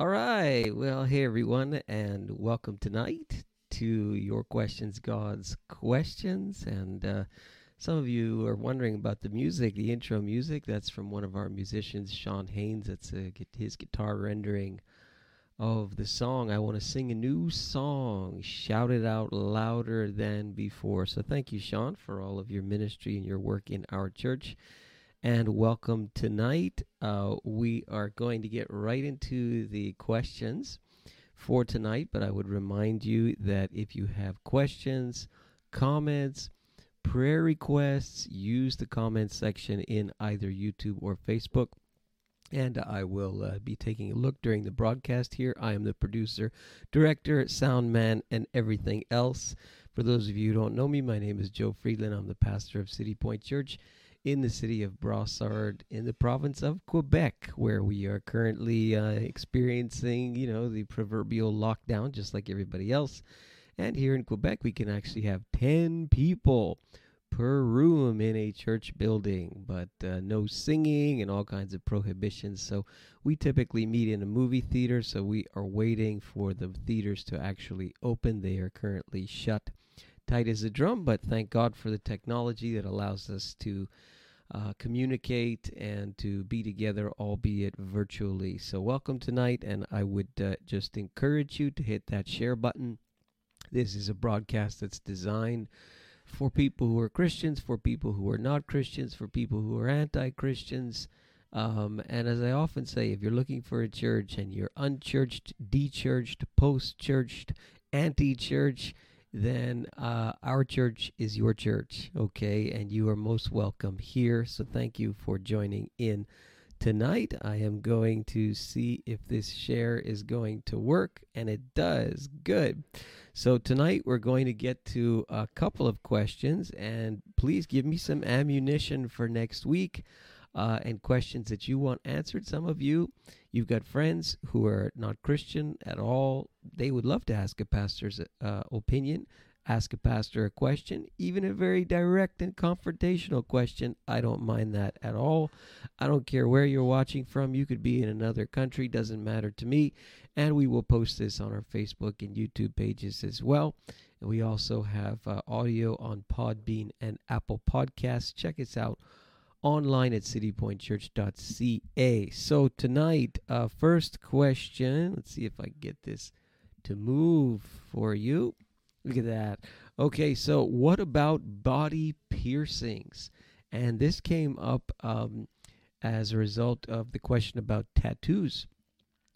All right. Well, hey everyone, and welcome tonight to your questions, God's questions. And uh, some of you are wondering about the music, the intro music. That's from one of our musicians, Sean Haynes. That's a, his guitar rendering of the song. I want to sing a new song. Shout it out louder than before. So thank you, Sean, for all of your ministry and your work in our church and welcome tonight. Uh, we are going to get right into the questions for tonight, but I would remind you that if you have questions, comments, prayer requests, use the comments section in either YouTube or Facebook. And I will uh, be taking a look during the broadcast here. I am the producer, director, sound man, and everything else. For those of you who don't know me, my name is Joe Friedland. I'm the pastor of City Point Church in the city of Brossard in the province of Quebec, where we are currently uh, experiencing, you know, the proverbial lockdown, just like everybody else. And here in Quebec, we can actually have 10 people per room in a church building, but uh, no singing and all kinds of prohibitions. So we typically meet in a movie theater, so we are waiting for the theaters to actually open. They are currently shut tight as a drum, but thank God for the technology that allows us to uh, communicate and to be together, albeit virtually. So, welcome tonight, and I would uh, just encourage you to hit that share button. This is a broadcast that's designed for people who are Christians, for people who are not Christians, for people who are anti Christians. Um, and as I often say, if you're looking for a church and you're unchurched, dechurched, post churched, anti church, then uh, our church is your church, okay? And you are most welcome here. So thank you for joining in tonight. I am going to see if this share is going to work, and it does. Good. So tonight we're going to get to a couple of questions, and please give me some ammunition for next week uh, and questions that you want answered. Some of you, you've got friends who are not Christian at all. They would love to ask a pastor's uh, opinion, ask a pastor a question, even a very direct and confrontational question. I don't mind that at all. I don't care where you're watching from. You could be in another country, doesn't matter to me. And we will post this on our Facebook and YouTube pages as well. And we also have uh, audio on Podbean and Apple Podcasts. Check us out online at citypointchurch.ca. So tonight, uh, first question. Let's see if I get this to move for you. Look at that. Okay, so what about body piercings? And this came up um, as a result of the question about tattoos,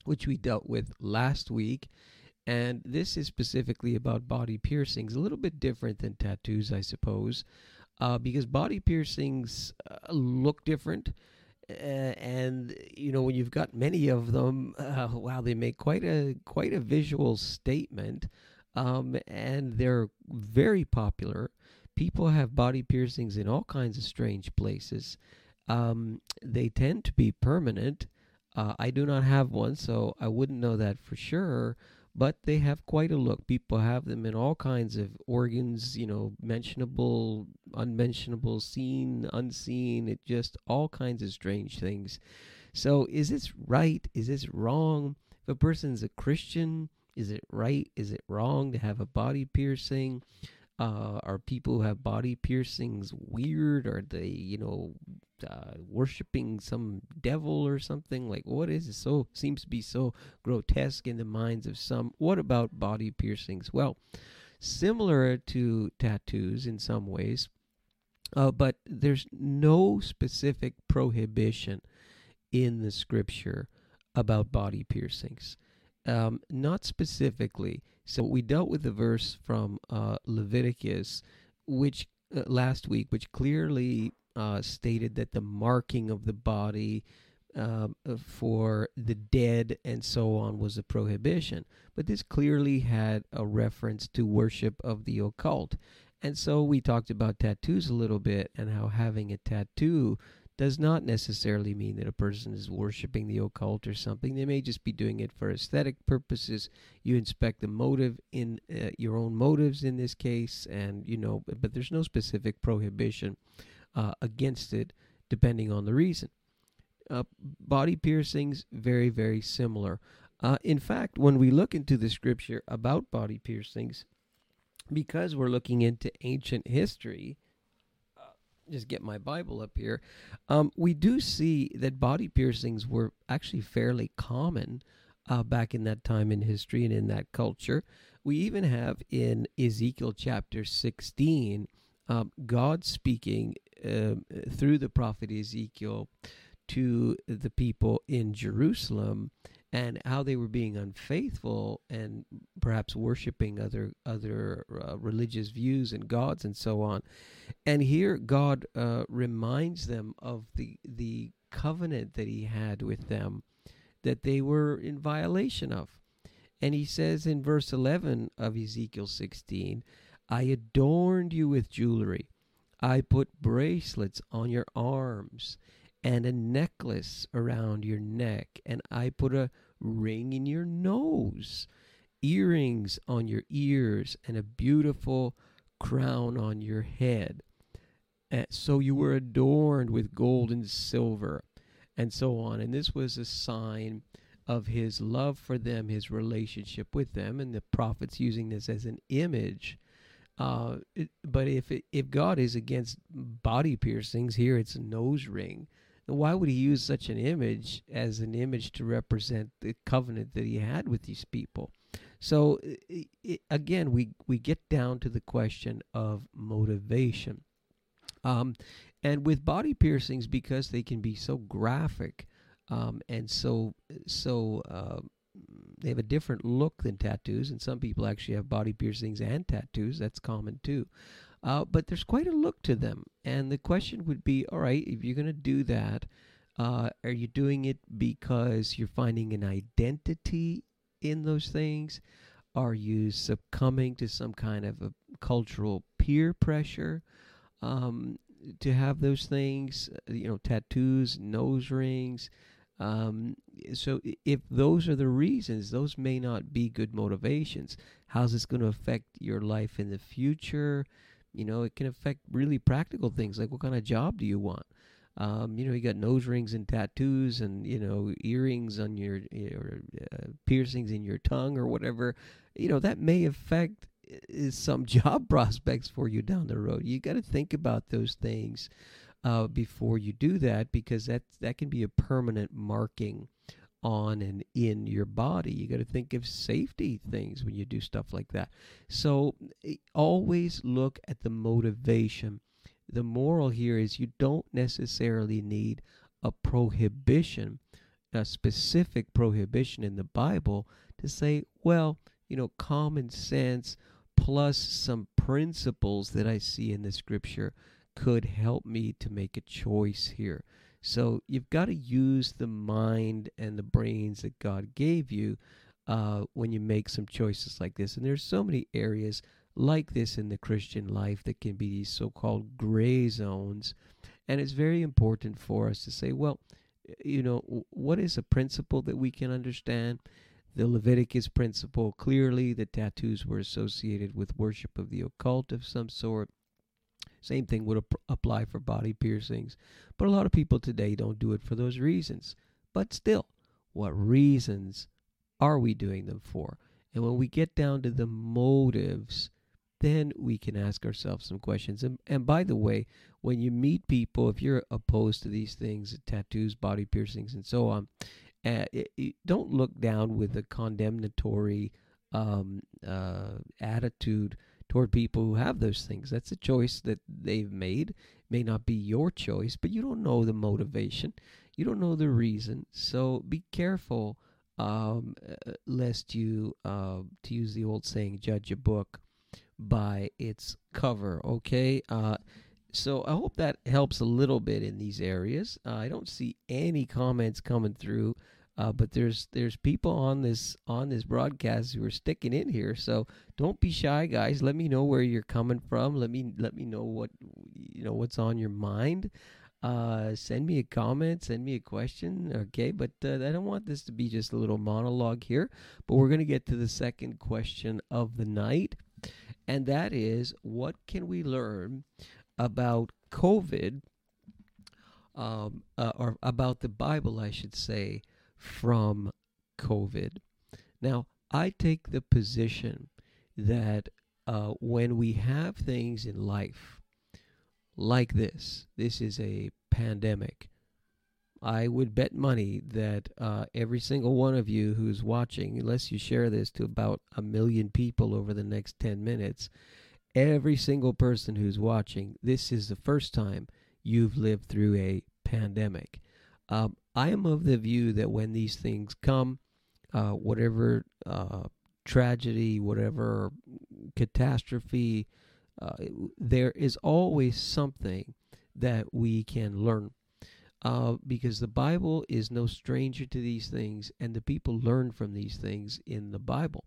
which we dealt with last week. And this is specifically about body piercings, a little bit different than tattoos, I suppose uh, because body piercings uh, look different. Uh, and you know when you've got many of them, uh, wow, they make quite a quite a visual statement, um, and they're very popular. People have body piercings in all kinds of strange places. Um, they tend to be permanent. Uh, I do not have one, so I wouldn't know that for sure but they have quite a look. People have them in all kinds of organs, you know, mentionable, unmentionable, seen, unseen, it just all kinds of strange things. So, is this right? Is this wrong? If a person's a Christian, is it right? Is it wrong to have a body piercing? Uh, are people who have body piercings weird? Are they, you know, uh, worshiping some devil or something? Like, what is it? So seems to be so grotesque in the minds of some. What about body piercings? Well, similar to tattoos in some ways, uh, but there's no specific prohibition in the scripture about body piercings. Um, not specifically. So we dealt with the verse from uh, Leviticus, which uh, last week, which clearly uh, stated that the marking of the body um, for the dead and so on was a prohibition. But this clearly had a reference to worship of the occult. And so we talked about tattoos a little bit and how having a tattoo does not necessarily mean that a person is worshiping the occult or something. They may just be doing it for aesthetic purposes. You inspect the motive in uh, your own motives in this case, and you know, but there's no specific prohibition uh, against it depending on the reason. Uh, body piercings, very, very similar. Uh, in fact, when we look into the scripture about body piercings, because we're looking into ancient history, just get my Bible up here, um, we do see that body piercings were actually fairly common uh, back in that time in history and in that culture. We even have in Ezekiel chapter 16, um, God speaking uh, through the prophet Ezekiel to the people in Jerusalem and how they were being unfaithful and perhaps worshiping other other uh, religious views and gods and so on. And here God uh, reminds them of the the covenant that He had with them that they were in violation of. And He says in verse eleven of Ezekiel sixteen, "I adorned you with jewelry." I put bracelets on your arms and a necklace around your neck, and I put a ring in your nose, earrings on your ears, and a beautiful crown on your head. And so you were adorned with gold and silver, and so on. And this was a sign of his love for them, his relationship with them, and the prophets using this as an image uh, it, but if it, if God is against body piercings, here it's a nose ring. Why would He use such an image as an image to represent the covenant that He had with these people? So it, it, again, we we get down to the question of motivation, um, and with body piercings because they can be so graphic um, and so so uh, they have a different look than tattoos, and some people actually have body piercings and tattoos. That's common too. Uh, but there's quite a look to them. And the question would be all right, if you're going to do that, uh, are you doing it because you're finding an identity in those things? Are you succumbing to some kind of a cultural peer pressure um, to have those things? Uh, you know, tattoos, nose rings. Um, so if those are the reasons, those may not be good motivations. How's this going to affect your life in the future? You know, it can affect really practical things like what kind of job do you want? Um, you know, you got nose rings and tattoos, and you know, earrings on your or uh, piercings in your tongue or whatever. You know, that may affect uh, some job prospects for you down the road. You got to think about those things uh, before you do that because that that can be a permanent marking on and in your body. You got to think of safety things when you do stuff like that. So eh, always look at the motivation. The moral here is you don't necessarily need a prohibition, a specific prohibition in the Bible to say, well, you know, common sense plus some principles that I see in the scripture could help me to make a choice here. So you've got to use the mind and the brains that God gave you uh, when you make some choices like this. And there's so many areas like this in the Christian life that can be these so-called gray zones. And it's very important for us to say, well, you know, what is a principle that we can understand? The Leviticus principle clearly the tattoos were associated with worship of the occult of some sort. Same thing would ap- apply for body piercings. But a lot of people today don't do it for those reasons. But still, what reasons are we doing them for? And when we get down to the motives, then we can ask ourselves some questions. And, and by the way, when you meet people, if you're opposed to these things, tattoos, body piercings, and so on, uh, it, it, don't look down with a condemnatory um, uh, attitude toward people who have those things. That's a choice that they've made. It may not be your choice, but you don't know the motivation. You don't know the reason. So be careful um, uh, lest you, uh, to use the old saying, judge a book by its cover. Okay. Uh, so I hope that helps a little bit in these areas. Uh, I don't see any comments coming through uh, but there's there's people on this on this broadcast who are sticking in here. So don't be shy, guys. Let me know where you're coming from. Let me let me know what you know what's on your mind. Uh, send me a comment, send me a question, okay? But uh, I don't want this to be just a little monologue here. But we're gonna get to the second question of the night, and that is, what can we learn about COVID, um, uh, or about the Bible, I should say? From COVID. Now, I take the position that uh, when we have things in life like this, this is a pandemic. I would bet money that uh, every single one of you who's watching, unless you share this to about a million people over the next 10 minutes, every single person who's watching, this is the first time you've lived through a pandemic. Um, I am of the view that when these things come, uh, whatever uh, tragedy, whatever catastrophe, uh, there is always something that we can learn. Uh, because the Bible is no stranger to these things, and the people learn from these things in the Bible.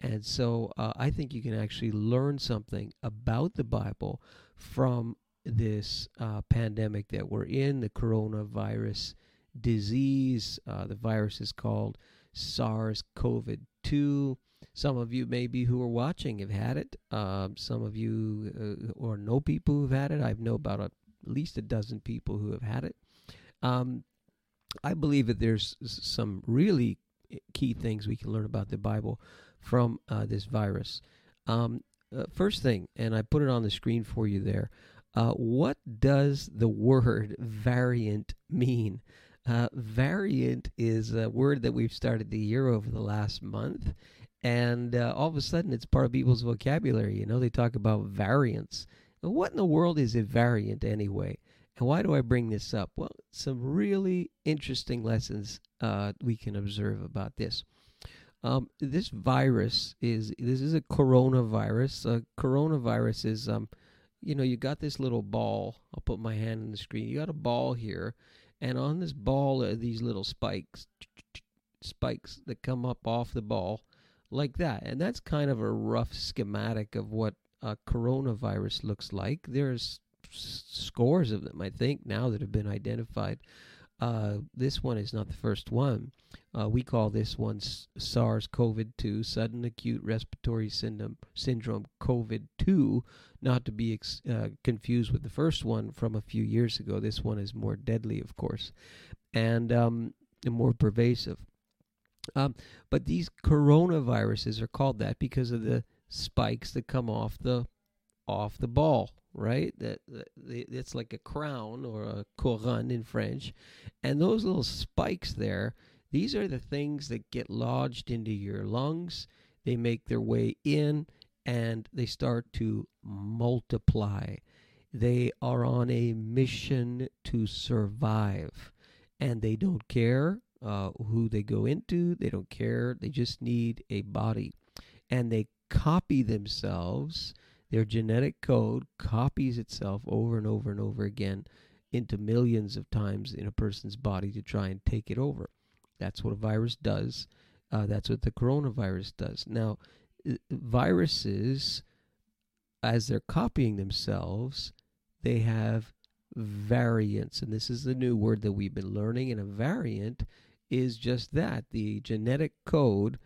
And so uh, I think you can actually learn something about the Bible from this uh, pandemic that we're in, the coronavirus disease. Uh, the virus is called SARS CoV 2. Some of you, maybe who are watching, have had it. Um, some of you uh, or know people who've had it. I know about a, at least a dozen people who have had it. Um, I believe that there's some really key things we can learn about the Bible from uh, this virus. Um, uh, first thing, and I put it on the screen for you there. Uh, what does the word variant mean? Uh, variant is a word that we've started to hear over the last month, and uh, all of a sudden it's part of people's vocabulary. You know, they talk about variants. What in the world is a variant anyway? And why do I bring this up? Well, some really interesting lessons uh, we can observe about this. Um, this virus is this is a coronavirus. A coronavirus is um, you know, you got this little ball. I'll put my hand on the screen. You got a ball here, and on this ball are these little spikes, spikes that come up off the ball like that. And that's kind of a rough schematic of what a coronavirus looks like. There's scores of them, I think, now that have been identified. Uh, this one is not the first one. Uh, we call this one SARS CoV 2, sudden acute respiratory syndrome, syndrome COVID 2, not to be ex- uh, confused with the first one from a few years ago. This one is more deadly, of course, and, um, and more pervasive. Um, but these coronaviruses are called that because of the spikes that come off the off the ball right? That, that it's like a crown or a couronne in French, and those little spikes there. These are the things that get lodged into your lungs. They make their way in and they start to multiply. They are on a mission to survive and they don't care uh, who they go into, they don't care, they just need a body. And they copy themselves their genetic code copies itself over and over and over again into millions of times in a person's body to try and take it over. That's what a virus does. Uh, that's what the coronavirus does. Now, viruses, as they're copying themselves, they have variants. And this is the new word that we've been learning. And a variant is just that the genetic code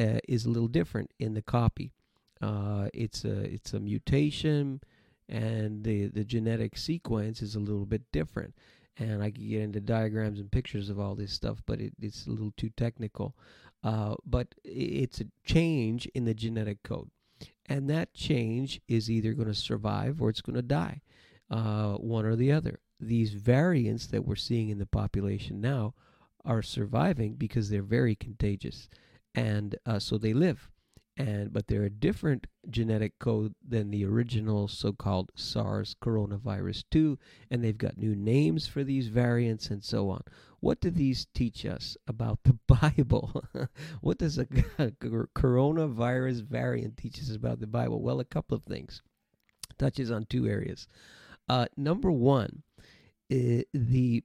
uh, is a little different in the copy. Uh, it's a it's a mutation, and the the genetic sequence is a little bit different. And I could get into diagrams and pictures of all this stuff, but it, it's a little too technical. Uh, but it's a change in the genetic code, and that change is either going to survive or it's going to die, uh, one or the other. These variants that we're seeing in the population now are surviving because they're very contagious, and uh, so they live and but they're a different genetic code than the original so-called SARS coronavirus 2 and they've got new names for these variants and so on. What do these teach us about the Bible? what does a, coronavirus variant teach us about the Bible? Well, a couple of things. Touches on two areas. Uh, number one, the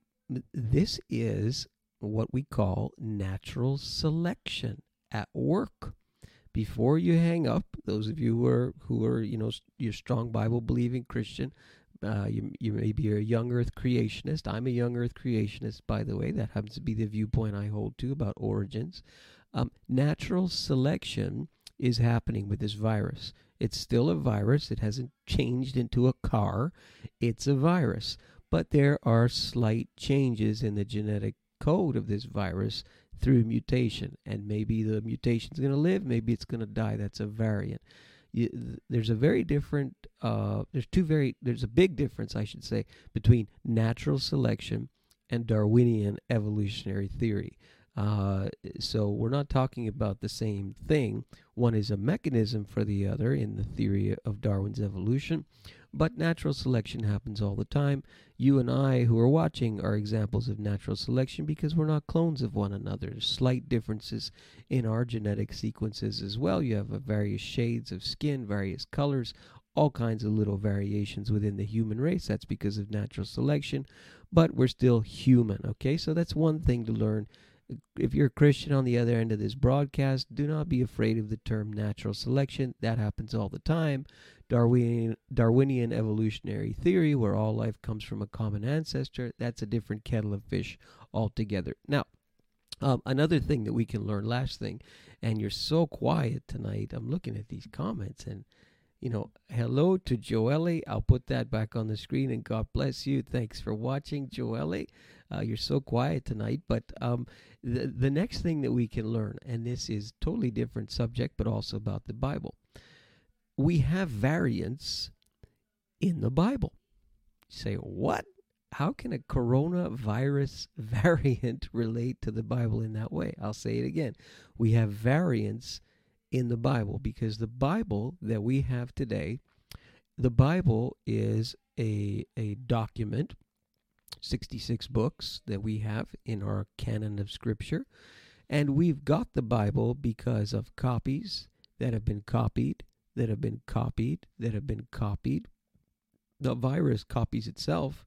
this is what we call natural selection at work before you hang up, those of you who are who are you know you're strong Bible believing Christian, uh, you you may be a young Earth creationist. I'm a young Earth creationist, by the way. That happens to be the viewpoint I hold to about origins. Um, natural selection is happening with this virus. It's still a virus. It hasn't changed into a car. It's a virus, but there are slight changes in the genetic code of this virus through mutation. And maybe the mutation's going to live, maybe it's going to die. That's a variant. You, there's a very different, uh, there's two very, there's a big difference, I should say, between natural selection and Darwinian evolutionary theory. Uh, so we're not talking about the same thing. One is a mechanism for the other in the theory of Darwin's evolution, but natural selection happens all the time. You and I, who are watching, are examples of natural selection because we're not clones of one another. There's slight differences in our genetic sequences as well. You have uh, various shades of skin, various colors, all kinds of little variations within the human race. That's because of natural selection, but we're still human, okay? So that's one thing to learn if you're a Christian on the other end of this broadcast, do not be afraid of the term natural selection. That happens all the time. Darwinian, Darwinian evolutionary theory, where all life comes from a common ancestor, that's a different kettle of fish altogether. Now, um, another thing that we can learn, last thing, and you're so quiet tonight. I'm looking at these comments and you know, hello to Joelle. I'll put that back on the screen and God bless you. Thanks for watching, Joelle. Uh, you're so quiet tonight. But um, the, the next thing that we can learn, and this is totally different subject, but also about the Bible, we have variants in the Bible. You say, what? How can a coronavirus variant relate to the Bible in that way? I'll say it again. We have variants in the Bible because the Bible that we have today, the Bible is a, a document, 66 books that we have in our canon of Scripture. And we've got the Bible because of copies that have been copied, that have been copied, that have been copied. The virus copies itself.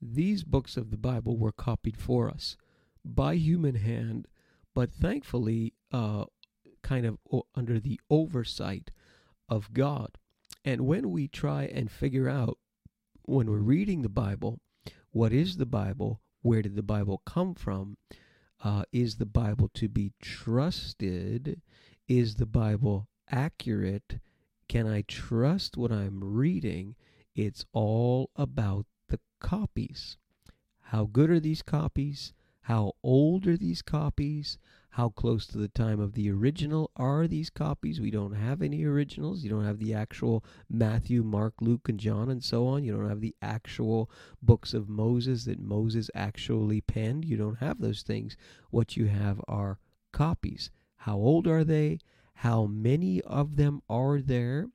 These books of the Bible were copied for us by human hand, but thankfully, uh, kind of under the oversight of God. And when we try and figure out, when we're reading the Bible, what is the Bible? Where did the Bible come from? Uh, is the Bible to be trusted? Is the Bible accurate? Can I trust what I'm reading? It's all about the copies. How good are these copies? How old are these copies? How close to the time of the original are these copies? We don't have any originals. You don't have the actual Matthew, Mark, Luke, and John, and so on. You don't have the actual books of Moses that Moses actually penned. You don't have those things. What you have are copies. How old are they? How many of them are there?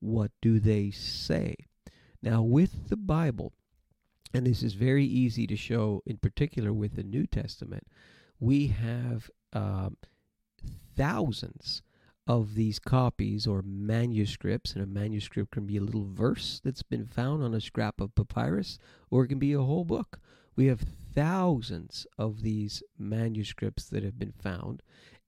What do they say? Now, with the Bible, and this is very easy to show, in particular with the New Testament, we have um, thousands of these copies or manuscripts, and a manuscript can be a little verse that's been found on a scrap of papyrus, or it can be a whole book. We have thousands of these manuscripts that have been found,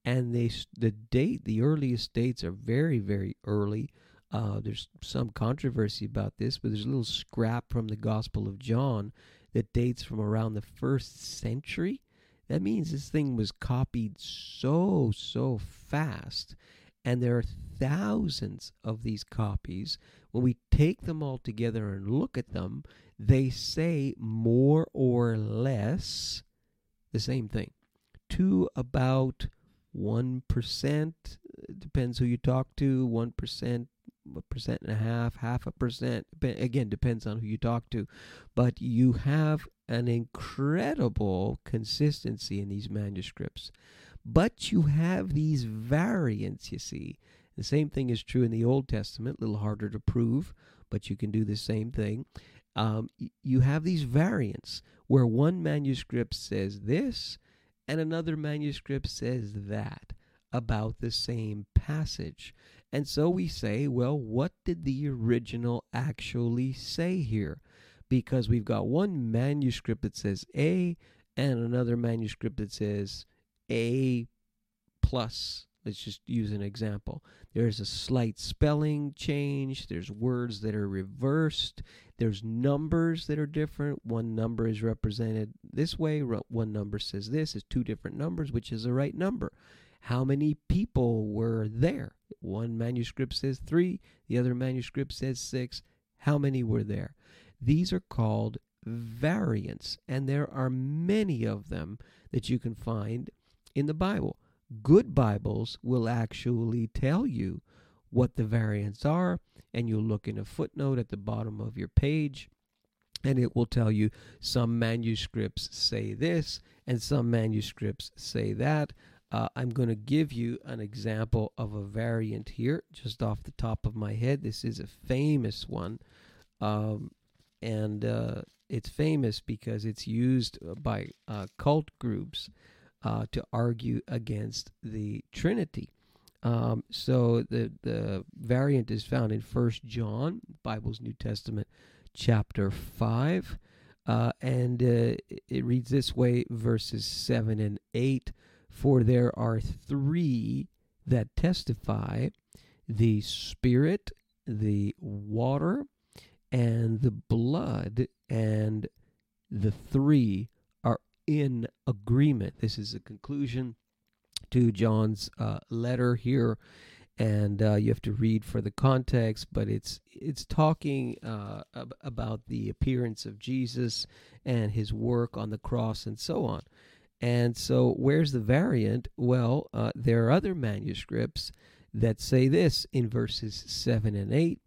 and they the date, the earliest dates are very, very early. Uh, there's some controversy about this, but there's a little scrap from the Gospel of John that dates from around the first century. That means this thing was copied so, so fast. And there are thousands of these copies. When we take them all together and look at them, they say more or less the same thing. To about 1%, depends who you talk to, 1%, a percent and a half, half a percent. Again, depends on who you talk to. But you have an incredible consistency in these manuscripts. But you have these variants, you see. The same thing is true in the Old Testament, a little harder to prove, but you can do the same thing. Um, you have these variants where one manuscript says this and another manuscript says that about the same passage. And so we say, well, what did the original actually say here? Because we've got one manuscript that says A and another manuscript that says A plus. Let's just use an example. There's a slight spelling change. There's words that are reversed. There's numbers that are different. One number is represented this way. One number says this is two different numbers, which is the right number. How many people were there? One manuscript says three, the other manuscript says six. How many were there? These are called variants, and there are many of them that you can find in the Bible. Good Bibles will actually tell you what the variants are, and you'll look in a footnote at the bottom of your page, and it will tell you some manuscripts say this and some manuscripts say that. Uh, I'm going to give you an example of a variant here, just off the top of my head. This is a famous one, um, and uh, it's famous because it's used by uh, cult groups uh, to argue against the Trinity. Um, so the the variant is found in First John, Bible's New Testament, chapter five, uh, and uh, it reads this way: verses seven and eight. For there are three that testify: the Spirit, the water, and the blood, and the three in agreement. This is a conclusion to John's uh, letter here, and uh, you have to read for the context. But it's it's talking uh, ab- about the appearance of Jesus and his work on the cross and so on. And so, where's the variant? Well, uh, there are other manuscripts that say this in verses seven and eight.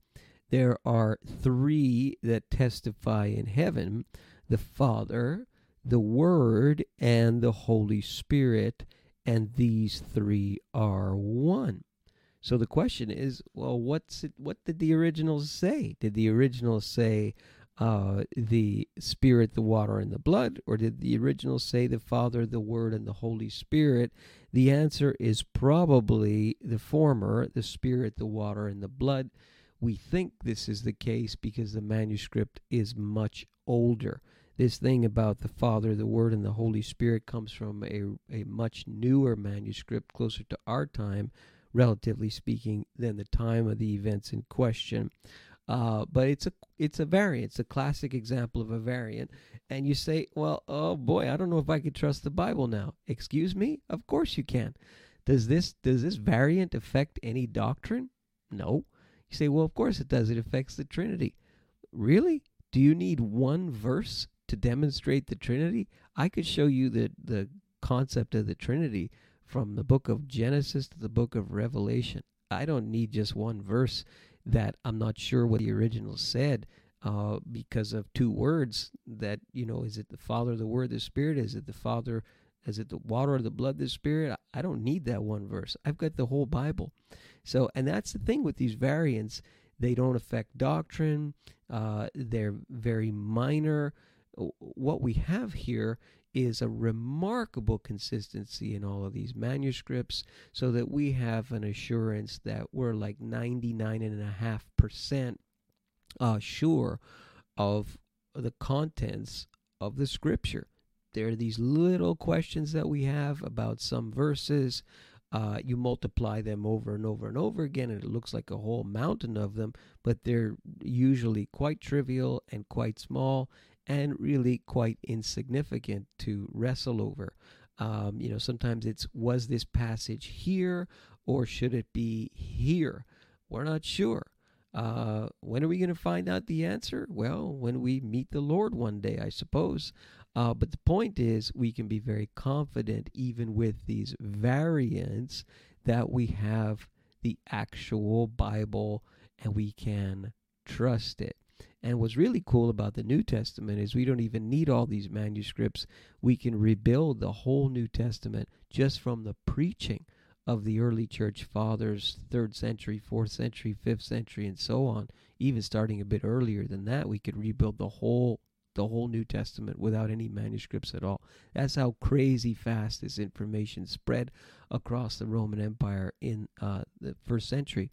There are three that testify in heaven: the Father, the Word, and the Holy Spirit and these three are one. So the question is, well, what's it, what did the originals say? Did the originals say uh, the Spirit, the water, and the blood, or did the originals say the Father, the Word, and the Holy Spirit? The answer is probably the former, the Spirit, the water, and the blood. We think this is the case because the manuscript is much older this thing about the Father, the Word, and the Holy Spirit comes from a, a much newer manuscript, closer to our time, relatively speaking, than the time of the events in question. Uh, but it's a it's a variant. It's a classic example of a variant. And you say, well, oh boy, I don't know if I could trust the Bible now. Excuse me? Of course you can. Does this does this variant affect any doctrine? No. You say, well, of course it does. It affects the Trinity. Really? Do you need one verse to demonstrate the Trinity, I could show you the, the concept of the Trinity from the book of Genesis to the book of Revelation. I don't need just one verse that I'm not sure what the original said uh, because of two words that, you know, is it the Father, the Word, the Spirit? Is it the Father, is it the water or the blood, the Spirit? I don't need that one verse. I've got the whole Bible. So, and that's the thing with these variants. They don't affect doctrine. Uh, they're very minor what we have here is a remarkable consistency in all of these manuscripts so that we have an assurance that we're like 99.5% uh, sure of the contents of the scripture. There are these little questions that we have about some verses. Uh, you multiply them over and over and over again, and it looks like a whole mountain of them, but they're usually quite trivial and quite small and really quite insignificant to wrestle over. Um, you know, sometimes it's was this passage here or should it be here? We're not sure. Uh, when are we going to find out the answer? Well, when we meet the Lord one day, I suppose. Uh, but the point is, we can be very confident, even with these variants, that we have the actual Bible and we can trust it. And what's really cool about the New Testament is we don't even need all these manuscripts. We can rebuild the whole New Testament just from the preaching of the early church fathers, third century, fourth century, fifth century, and so on. Even starting a bit earlier than that, we could rebuild the whole the whole New Testament without any manuscripts at all. That's how crazy fast this information spread across the Roman Empire in uh, the first century.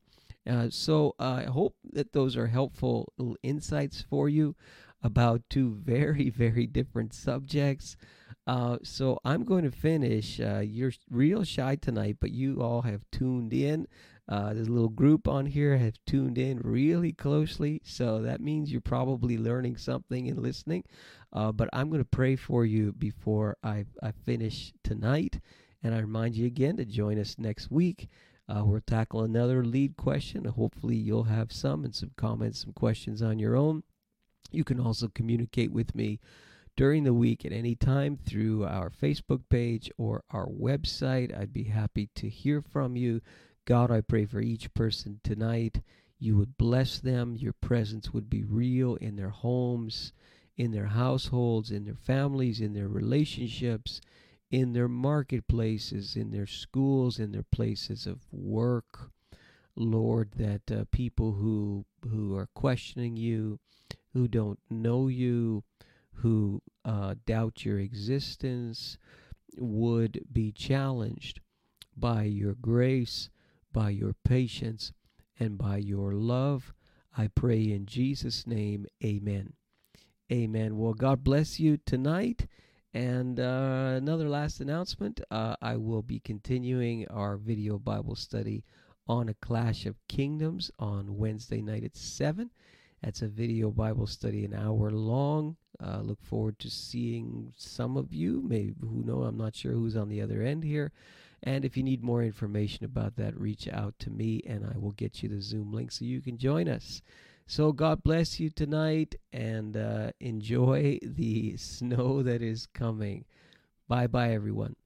Uh, so uh, I hope that those are helpful little insights for you about two very, very different subjects. Uh, so I'm going to finish. Uh, you're real shy tonight, but you all have tuned in. Uh, a little group on here have tuned in really closely, so that means you're probably learning something and listening. Uh, but I'm going to pray for you before I, I finish tonight, and I remind you again to join us next week. Uh, we'll tackle another lead question. Hopefully, you'll have some and some comments, some questions on your own. You can also communicate with me during the week at any time through our Facebook page or our website. I'd be happy to hear from you. God, I pray for each person tonight. You would bless them. Your presence would be real in their homes, in their households, in their families, in their relationships, in their marketplaces, in their schools, in their places of work. Lord, that uh, people who who are questioning you, who don't know you, who uh, doubt your existence, would be challenged by your grace, by your patience, and by your love. I pray in Jesus' name, amen. Amen. Well, God bless you tonight. And uh, another last announcement uh, I will be continuing our video Bible study on A Clash of Kingdoms on Wednesday night at 7. That's a video Bible study, an hour long. Uh, look forward to seeing some of you. Maybe who know? I'm not sure who's on the other end here. And if you need more information about that, reach out to me and I will get you the Zoom link so you can join us. So God bless you tonight and uh, enjoy the snow that is coming. Bye bye, everyone.